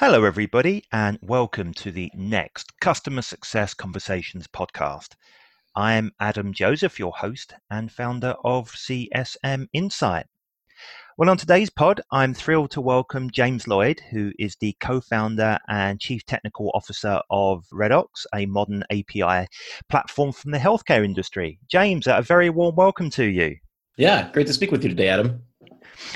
Hello, everybody, and welcome to the next Customer Success Conversations podcast. I am Adam Joseph, your host and founder of CSM Insight. Well, on today's pod, I'm thrilled to welcome James Lloyd, who is the co founder and chief technical officer of Redox, a modern API platform from the healthcare industry. James, a very warm welcome to you. Yeah, great to speak with you today, Adam.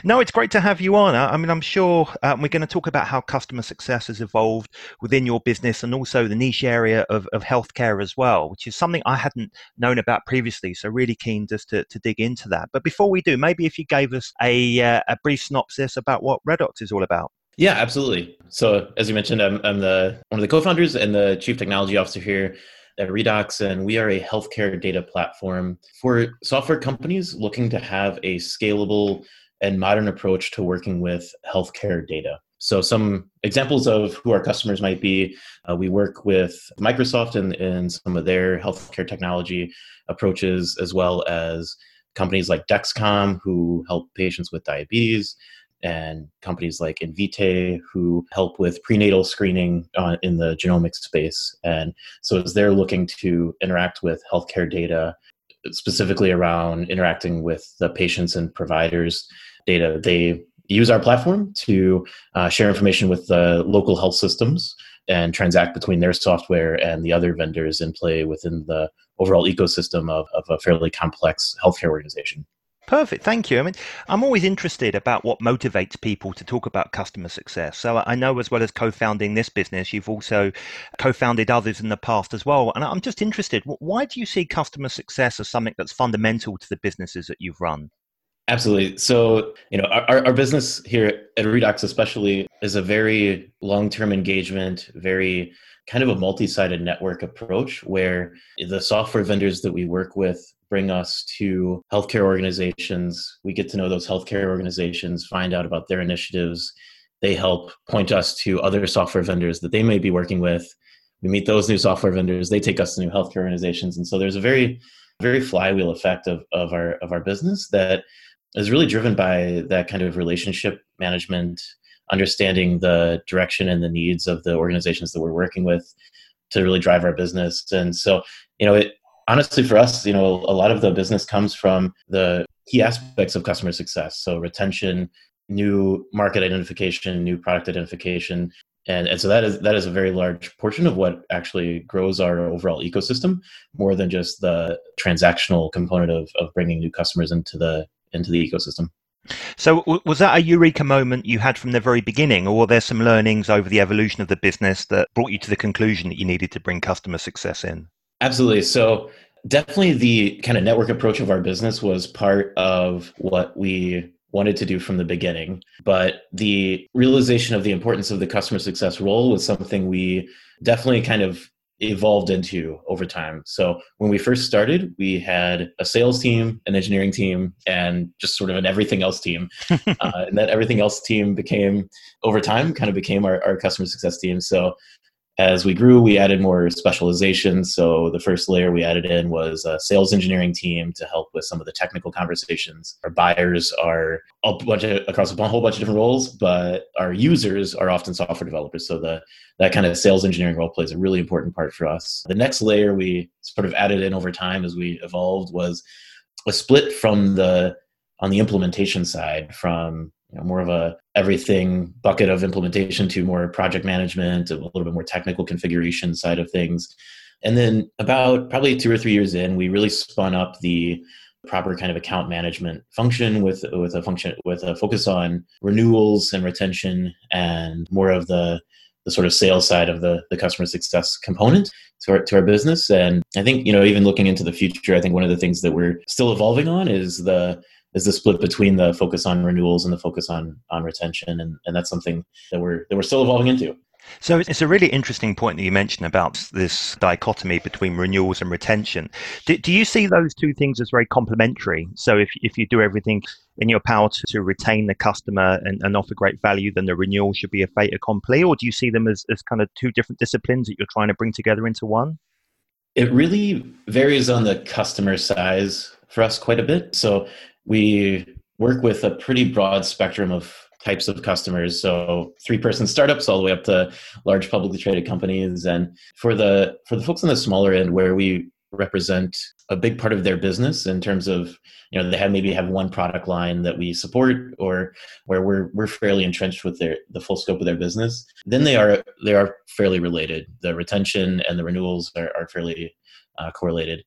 No, it's great to have you on. I mean, I'm sure um, we're going to talk about how customer success has evolved within your business and also the niche area of, of healthcare as well, which is something I hadn't known about previously. So, really keen just to, to dig into that. But before we do, maybe if you gave us a, uh, a brief synopsis about what Redox is all about. Yeah, absolutely. So, as you mentioned, I'm, I'm the one of the co-founders and the chief technology officer here at Redox, and we are a healthcare data platform for software companies looking to have a scalable and modern approach to working with healthcare data. So, some examples of who our customers might be uh, we work with Microsoft and, and some of their healthcare technology approaches, as well as companies like Dexcom, who help patients with diabetes, and companies like Invitae, who help with prenatal screening in the genomics space. And so, as they're looking to interact with healthcare data, specifically around interacting with the patients and providers, data. They use our platform to uh, share information with the local health systems and transact between their software and the other vendors in play within the overall ecosystem of, of a fairly complex healthcare organization. Perfect. Thank you. I mean, I'm always interested about what motivates people to talk about customer success. So I know as well as co-founding this business, you've also co-founded others in the past as well. And I'm just interested, why do you see customer success as something that's fundamental to the businesses that you've run? Absolutely. So, you know, our, our business here at Redox, especially, is a very long term engagement, very kind of a multi sided network approach where the software vendors that we work with bring us to healthcare organizations. We get to know those healthcare organizations, find out about their initiatives. They help point us to other software vendors that they may be working with. We meet those new software vendors, they take us to new healthcare organizations. And so there's a very, very flywheel effect of, of our of our business that is really driven by that kind of relationship management, understanding the direction and the needs of the organizations that we're working with to really drive our business. And so, you know, it honestly for us, you know, a lot of the business comes from the key aspects of customer success. So retention, new market identification, new product identification. And, and so that is that is a very large portion of what actually grows our overall ecosystem more than just the transactional component of, of bringing new customers into the into the ecosystem. So, was that a eureka moment you had from the very beginning, or were there some learnings over the evolution of the business that brought you to the conclusion that you needed to bring customer success in? Absolutely. So, definitely the kind of network approach of our business was part of what we wanted to do from the beginning. But the realization of the importance of the customer success role was something we definitely kind of evolved into over time. So when we first started, we had a sales team, an engineering team, and just sort of an everything else team. uh, and that everything else team became over time kind of became our, our customer success team. So as we grew, we added more specialization. So the first layer we added in was a sales engineering team to help with some of the technical conversations. Our buyers are a bunch of, across a whole bunch of different roles, but our users are often software developers. So the that kind of sales engineering role plays a really important part for us. The next layer we sort of added in over time as we evolved was a split from the on the implementation side from you know, more of a everything bucket of implementation to more project management, a little bit more technical configuration side of things. And then about probably two or three years in, we really spun up the proper kind of account management function with with a function with a focus on renewals and retention and more of the the sort of sales side of the the customer success component to our to our business. And I think you know even looking into the future, I think one of the things that we're still evolving on is the is the split between the focus on renewals and the focus on on retention and, and that's something that we're that we're still evolving into so it's a really interesting point that you mentioned about this dichotomy between renewals and retention. Do, do, you see those two things as very complementary? So if, if you do everything in your power to, to retain the customer and, and offer great value, then the renewal should be a fait accompli? Or do you see them as, as kind of two different disciplines that you're trying to bring together into one? It really varies on the customer size for us quite a bit. So we work with a pretty broad spectrum of types of customers. So three person startups all the way up to large publicly traded companies. And for the for the folks on the smaller end where we represent a big part of their business in terms of you know they have maybe have one product line that we support or where we're we're fairly entrenched with their the full scope of their business then they are they are fairly related the retention and the renewals are, are fairly uh, correlated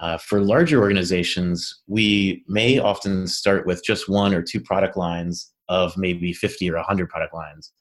uh, for larger organizations we may often start with just one or two product lines of maybe 50 or 100 product lines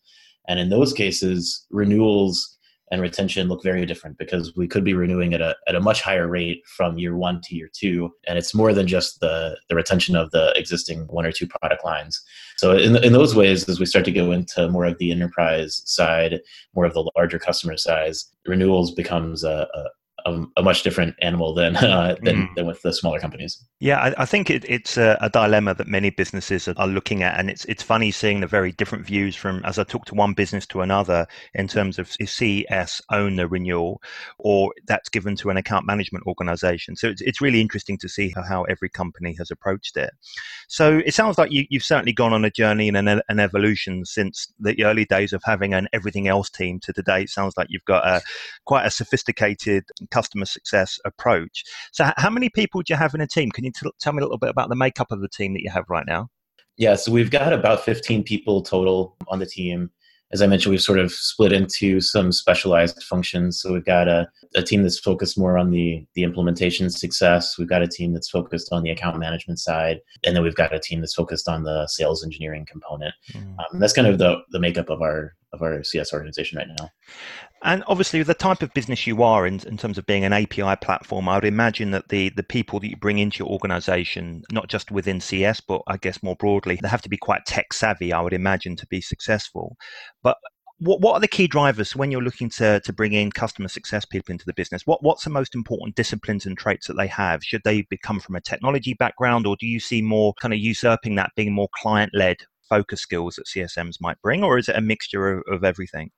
and in those cases renewals and retention look very different because we could be renewing at a, at a much higher rate from year one to year two. And it's more than just the, the retention of the existing one or two product lines. So, in, in those ways, as we start to go into more of the enterprise side, more of the larger customer size, renewals becomes a, a a, a, much different animal than uh, than, mm. than with the smaller companies. Yeah, I, I think it, it's a, a, dilemma that many businesses are, are, looking at, and it's it's funny seeing the very different views from as I talk to one business to another in terms of is CES own the renewal, or that's given to an account management organization. So it's it's really interesting to see how, how every company has approached it. So it sounds like you, you've certainly gone on a journey and an, an evolution since the early days of having an everything else team to today. It sounds like you've got a quite a sophisticated customer success approach. So, how many people do you have in a team? Can you t- tell me a little bit about the makeup of the team that you have right now? Yeah, so we've got about 15 people total on the team. As I mentioned, we've sort of split into some specialized functions. So we've got a, a team that's focused more on the, the implementation success. We've got a team that's focused on the account management side. And then we've got a team that's focused on the sales engineering component. Mm. Um, that's kind of the, the makeup of our of our CS organization right now. And obviously, with the type of business you are in, in terms of being an API platform, I would imagine that the, the people that you bring into your organization, not just within CS, but I guess more broadly, they have to be quite tech savvy, I would imagine, to be successful. But what, what are the key drivers when you're looking to, to bring in customer success people into the business? What, what's the most important disciplines and traits that they have? Should they become from a technology background, or do you see more kind of usurping that being more client led focus skills that CSMs might bring, or is it a mixture of, of everything?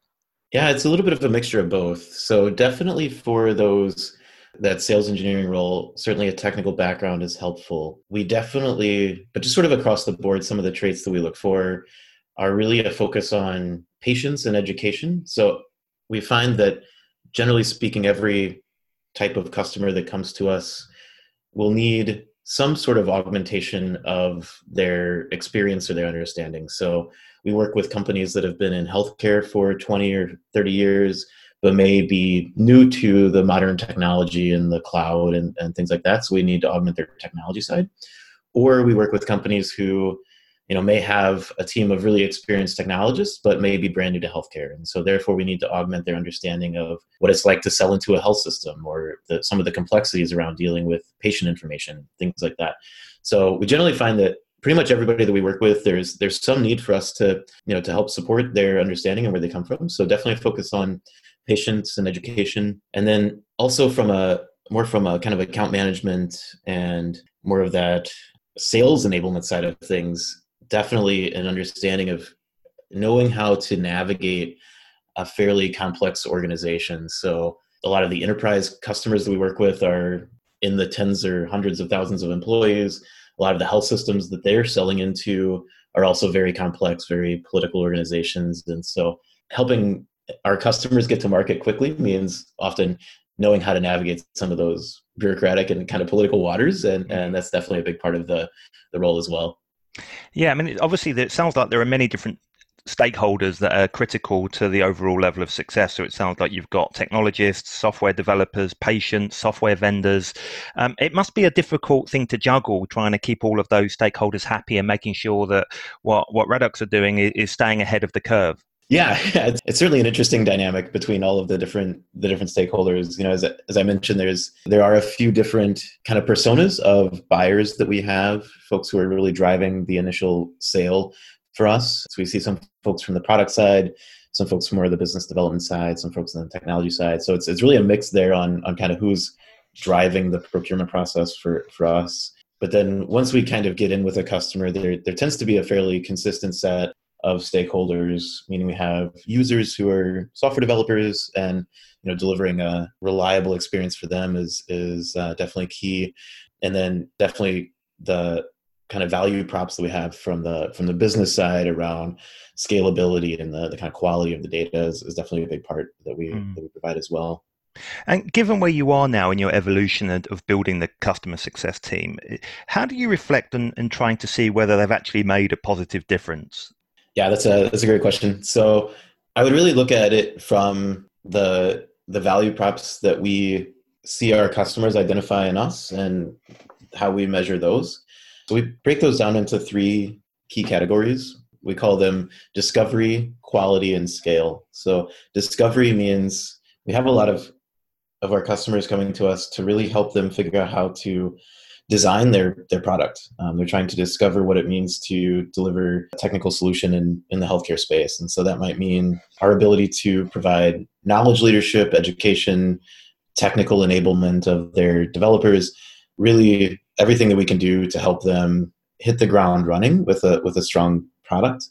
Yeah, it's a little bit of a mixture of both. So definitely for those that sales engineering role, certainly a technical background is helpful. We definitely, but just sort of across the board, some of the traits that we look for are really a focus on patience and education. So we find that generally speaking, every type of customer that comes to us will need some sort of augmentation of their experience or their understanding. So we work with companies that have been in healthcare for 20 or 30 years, but may be new to the modern technology and the cloud and, and things like that. So we need to augment their technology side. Or we work with companies who you know may have a team of really experienced technologists but may be brand new to healthcare. And so therefore we need to augment their understanding of what it's like to sell into a health system or the, some of the complexities around dealing with patient information things like that. So we generally find that pretty much everybody that we work with there's there's some need for us to you know to help support their understanding and where they come from. So definitely focus on patients and education. And then also from a more from a kind of account management and more of that sales enablement side of things definitely an understanding of knowing how to navigate a fairly complex organization. So a lot of the enterprise customers that we work with are in the tens or hundreds of thousands of employees. A lot of the health systems that they're selling into are also very complex, very political organizations. And so helping our customers get to market quickly means often knowing how to navigate some of those bureaucratic and kind of political waters. And, and that's definitely a big part of the, the role as well. Yeah, I mean, obviously, it sounds like there are many different stakeholders that are critical to the overall level of success. So it sounds like you've got technologists, software developers, patients, software vendors. Um, it must be a difficult thing to juggle, trying to keep all of those stakeholders happy and making sure that what what Redox are doing is, is staying ahead of the curve. Yeah, it's, it's, certainly an interesting dynamic between all of the different the different stakeholders. You know, as as I mentioned, there's there are a few different kind of personas of buyers that we have, folks who are really driving the initial sale for us. So we see some folks from the product side, some folks from more the business development side, some folks on the technology side. So it's it's really a mix there on on kind of who's driving the procurement process for for us. But then once we kind of get in with a customer, there there tends to be a fairly consistent set of stakeholders, meaning we have users who are software developers and you know delivering a reliable experience for them is is uh, definitely key, and then definitely the kind of value props that we have from the from the business side around scalability and the, the kind of quality of the data is, is definitely a big part that we mm. that we provide as well. And given where you are now in your evolution of building the customer success team, how do you reflect on, on trying to see whether they've actually made a positive difference? Yeah, that's a that's a great question. So I would really look at it from the the value props that we see our customers identify in us and how we measure those. So we break those down into three key categories. We call them discovery, quality, and scale. So discovery means we have a lot of of our customers coming to us to really help them figure out how to design their their product. Um, they're trying to discover what it means to deliver a technical solution in, in the healthcare space. And so that might mean our ability to provide knowledge leadership, education, technical enablement of their developers, really everything that we can do to help them hit the ground running with a with a strong product.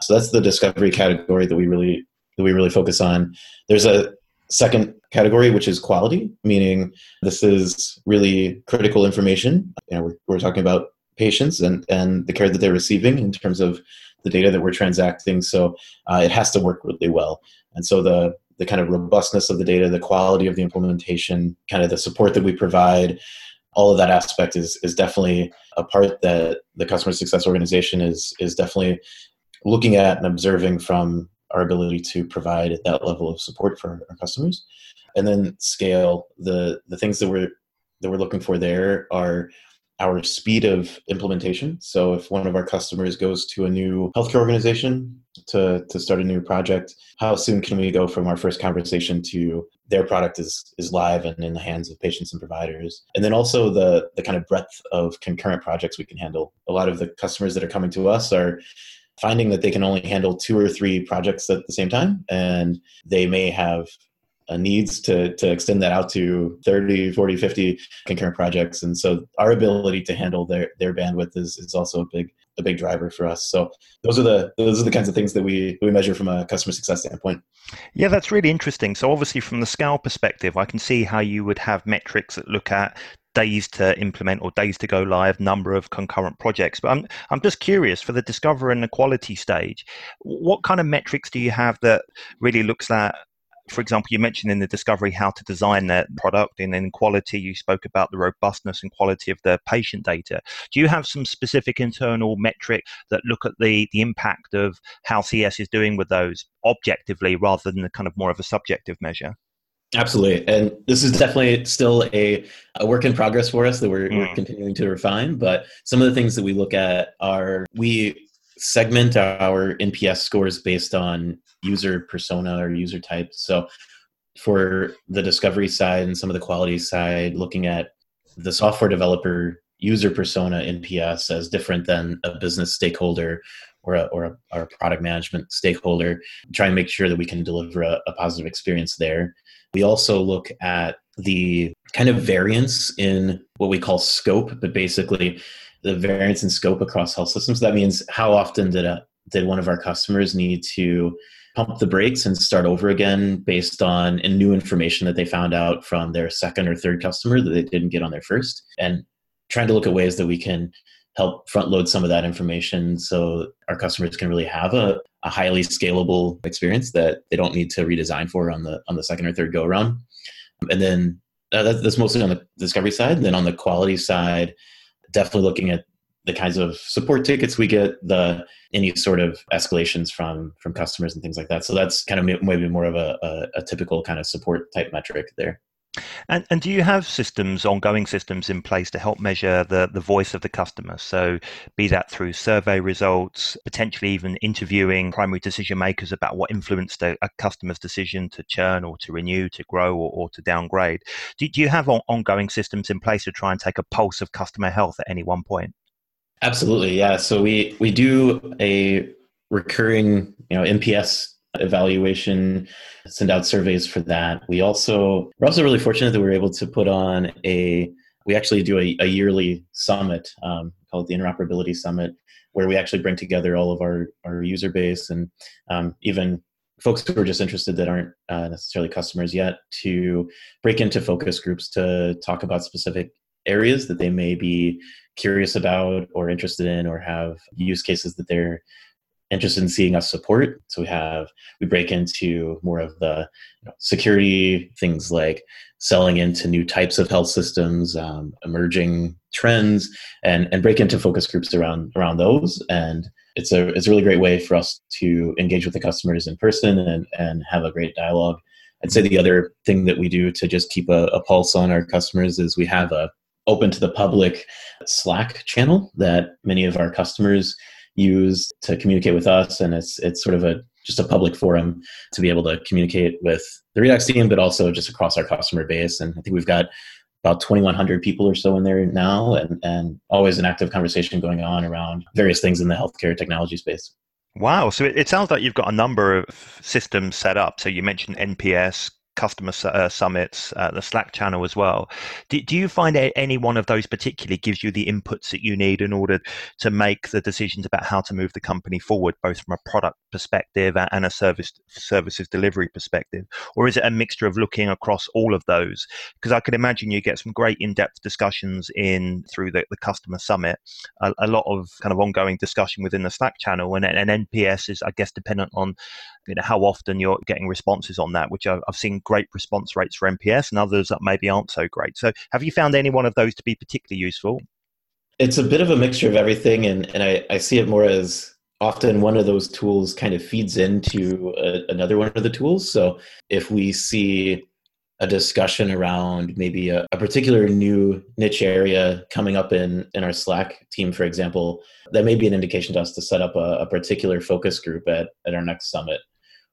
So that's the discovery category that we really that we really focus on. There's a second category, which is quality, meaning this is really critical information. You know, we're, we're talking about patients and, and the care that they're receiving in terms of the data that we're transacting. So uh, it has to work really well. And so the the kind of robustness of the data, the quality of the implementation, kind of the support that we provide, all of that aspect is is definitely a part that the customer success organization is is definitely looking at and observing from our ability to provide that level of support for our customers and then scale the the things that we're that we're looking for there are our speed of implementation. So if one of our customers goes to a new healthcare organization to, to start a new project, how soon can we go from our first conversation to their product is, is live and in the hands of patients and providers? And then also the, the kind of breadth of concurrent projects we can handle. A lot of the customers that are coming to us are finding that they can only handle two or three projects at the same time and they may have uh, needs to, to extend that out to 30 40 50 concurrent projects. And so our ability to handle their their bandwidth is, is also a big a big driver for us. So those are the those are the kinds of things that we we measure from a customer success standpoint. Yeah that's really interesting. So obviously from the scale perspective i can see how you would have metrics that look at days to implement or days to go live, number of concurrent projects. But I'm I'm just curious for the discover and the quality stage, what kind of metrics do you have that really looks at for example, you mentioned in the discovery how to design that product, and in quality, you spoke about the robustness and quality of the patient data. Do you have some specific internal metric that look at the the impact of how CS is doing with those objectively, rather than the kind of more of a subjective measure? Absolutely, and this is definitely still a, a work in progress for us that we're, mm. we're continuing to refine. But some of the things that we look at are we segment our NPS scores based on user persona or user type. So for the discovery side and some of the quality side, looking at the software developer user persona NPS as different than a business stakeholder or a, or a, or a product management stakeholder, try and make sure that we can deliver a, a positive experience there. We also look at the kind of variance in what we call scope, but basically the variance in scope across health systems. That means how often did a did one of our customers need to pump the brakes and start over again based on new information that they found out from their second or third customer that they didn't get on their first and trying to look at ways that we can help front load some of that information so our customers can really have a, a highly scalable experience that they don't need to redesign for on the on the second or third go around and then uh, that's, mostly on the discovery side then on the quality side definitely looking at the kinds of support tickets we get, the any sort of escalations from from customers and things like that. So that's kind of maybe more of a, a, a typical kind of support type metric there. And, and do you have systems, ongoing systems in place to help measure the, the voice of the customer? So, be that through survey results, potentially even interviewing primary decision makers about what influenced a, a customer's decision to churn or to renew, to grow or, or to downgrade. Do, do you have on, ongoing systems in place to try and take a pulse of customer health at any one point? Absolutely, yeah. So we we do a recurring, you know, NPS evaluation, send out surveys for that. We also we're also really fortunate that we are able to put on a we actually do a, a yearly summit um, called the Interoperability Summit, where we actually bring together all of our our user base and um, even folks who are just interested that aren't uh, necessarily customers yet to break into focus groups to talk about specific areas that they may be curious about or interested in or have use cases that they're interested in seeing us support. So we have we break into more of the you know, security things like selling into new types of health systems, um, emerging trends, and and break into focus groups around around those. And it's a it's a really great way for us to engage with the customers in person and and have a great dialogue. I'd say the other thing that we do to just keep a, a pulse on our customers is we have a open to the public Slack channel that many of our customers use to communicate with us, and it's it's sort of a just a public forum to be able to communicate with the Redox team, but also just across our customer base. And I think we've got about 2,100 people or so in there now, and, and always an active conversation going on around various things in the healthcare technology space. Wow. So it, it sounds like you've got a number of systems set up. So you mentioned NPS, customer uh, summits, uh, the Slack channel as well. Do, do you find any one of those particularly gives you the inputs that you need in order to make the decisions about how to move the company forward, both from a product perspective and a service services delivery perspective, or is it a mixture of looking across all of those? Because I could imagine you get some great in-depth discussions in through the, the customer summit, a, a, lot of kind of ongoing discussion within the Slack channel, and, and NPS is, I guess, dependent on you know how often you're getting responses on that, which I've, I've seen great response rates for NPS, and others that maybe aren't so great. So, have you found any one of those to be particularly useful? It's a bit of a mixture of everything, and, and I, I see it more as often one of those tools kind of feeds into a, another one of the tools. So, if we see a discussion around maybe a, a, particular new niche area coming up in, in our Slack team, for example, that may be an indication to us to set up a, a particular focus group at, at our next summit.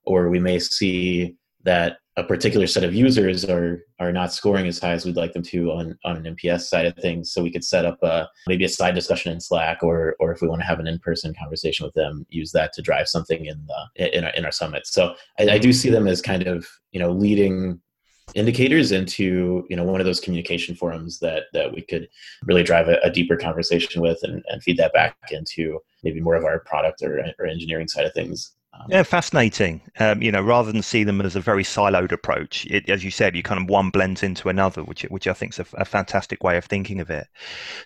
Or we may see that a particular set of users are are not scoring as high as we'd like them to on on an NPS side of things. So we could set up a, maybe a side discussion in Slack, or or if we want to have an in person conversation with them, use that to drive something in the in our in our summit. So I, I do see them as kind of you know leading indicators into you know one of those communication forums that that we could really drive a, a deeper conversation with and, and feed that back into maybe more of our product or, or engineering side of things um, yeah, fascinating. Um, you know, rather than see them as a very siloed approach, it, as you said, you kind of one blends into another, which which I think is a, a fantastic way of thinking of it.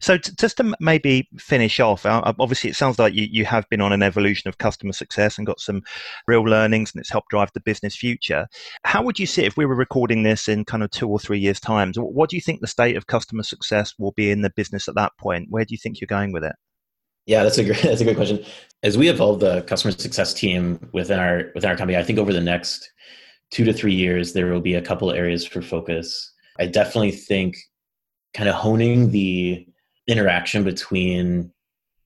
So, t- just to maybe finish off, uh, obviously, it sounds like you, you have been on an evolution of customer success and got some real learnings, and it's helped drive the business future. How would you see if we were recording this in kind of two or three years' time? What do you think the state of customer success will be in the business at that point? Where do you think you're going with it? Yeah, that's a great that's a good question. As we evolve the customer success team within our within our company, I think over the next two to three years there will be a couple areas for focus. I definitely think kind of honing the interaction between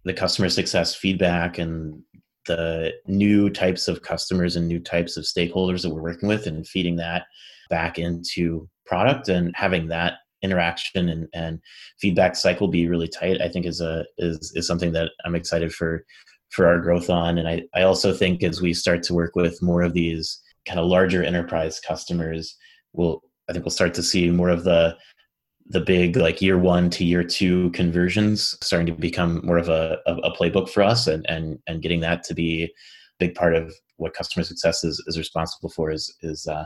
the customer success feedback and the new types of customers and new types of stakeholders that we're working with and feeding that back into product and having that interaction and, and feedback cycle be really tight i think is a is is something that i'm excited for for our growth on. And i i also think as we start to work with more of these kind of larger enterprise customers we'll i think we'll start to see more of the the big like year one to year two conversions starting to become more of a, a, playbook for us and and and getting that to be a big part of what customer success is, is responsible for is is uh,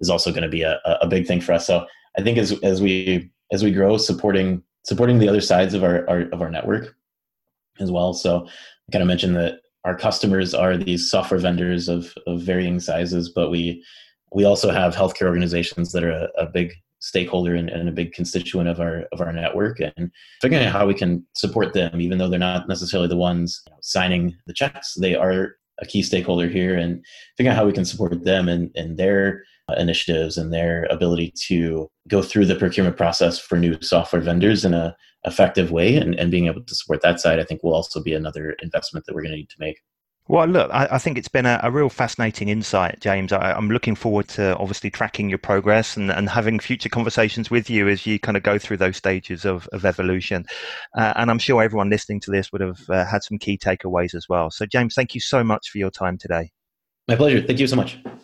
is also going to be a, a big thing for us. So I think as as we as we grow, supporting supporting the other sides of our, our of our network as well. So I kind of mentioned that our customers are these software vendors of of varying sizes, but we we also have healthcare organizations that are a, a big stakeholder and, and, a big constituent of our of our network and figuring out how we can support them even though they're not necessarily the ones signing the checks they are a key stakeholder here and figure out how we can support them and, and their uh, initiatives and their ability to go through the procurement process for new software vendors in a effective way and, and being able to support that side i think will also be another investment that we're going to need to make well, look, I, I think it's been a, a, real fascinating insight, James. I, am looking forward to obviously tracking your progress and, and having future conversations with you as you kind of go through those stages of, of evolution. Uh, and I'm sure everyone listening to this would have uh, had some key takeaways as well. So, James, thank you so much for your time today. My pleasure. Thank you so much.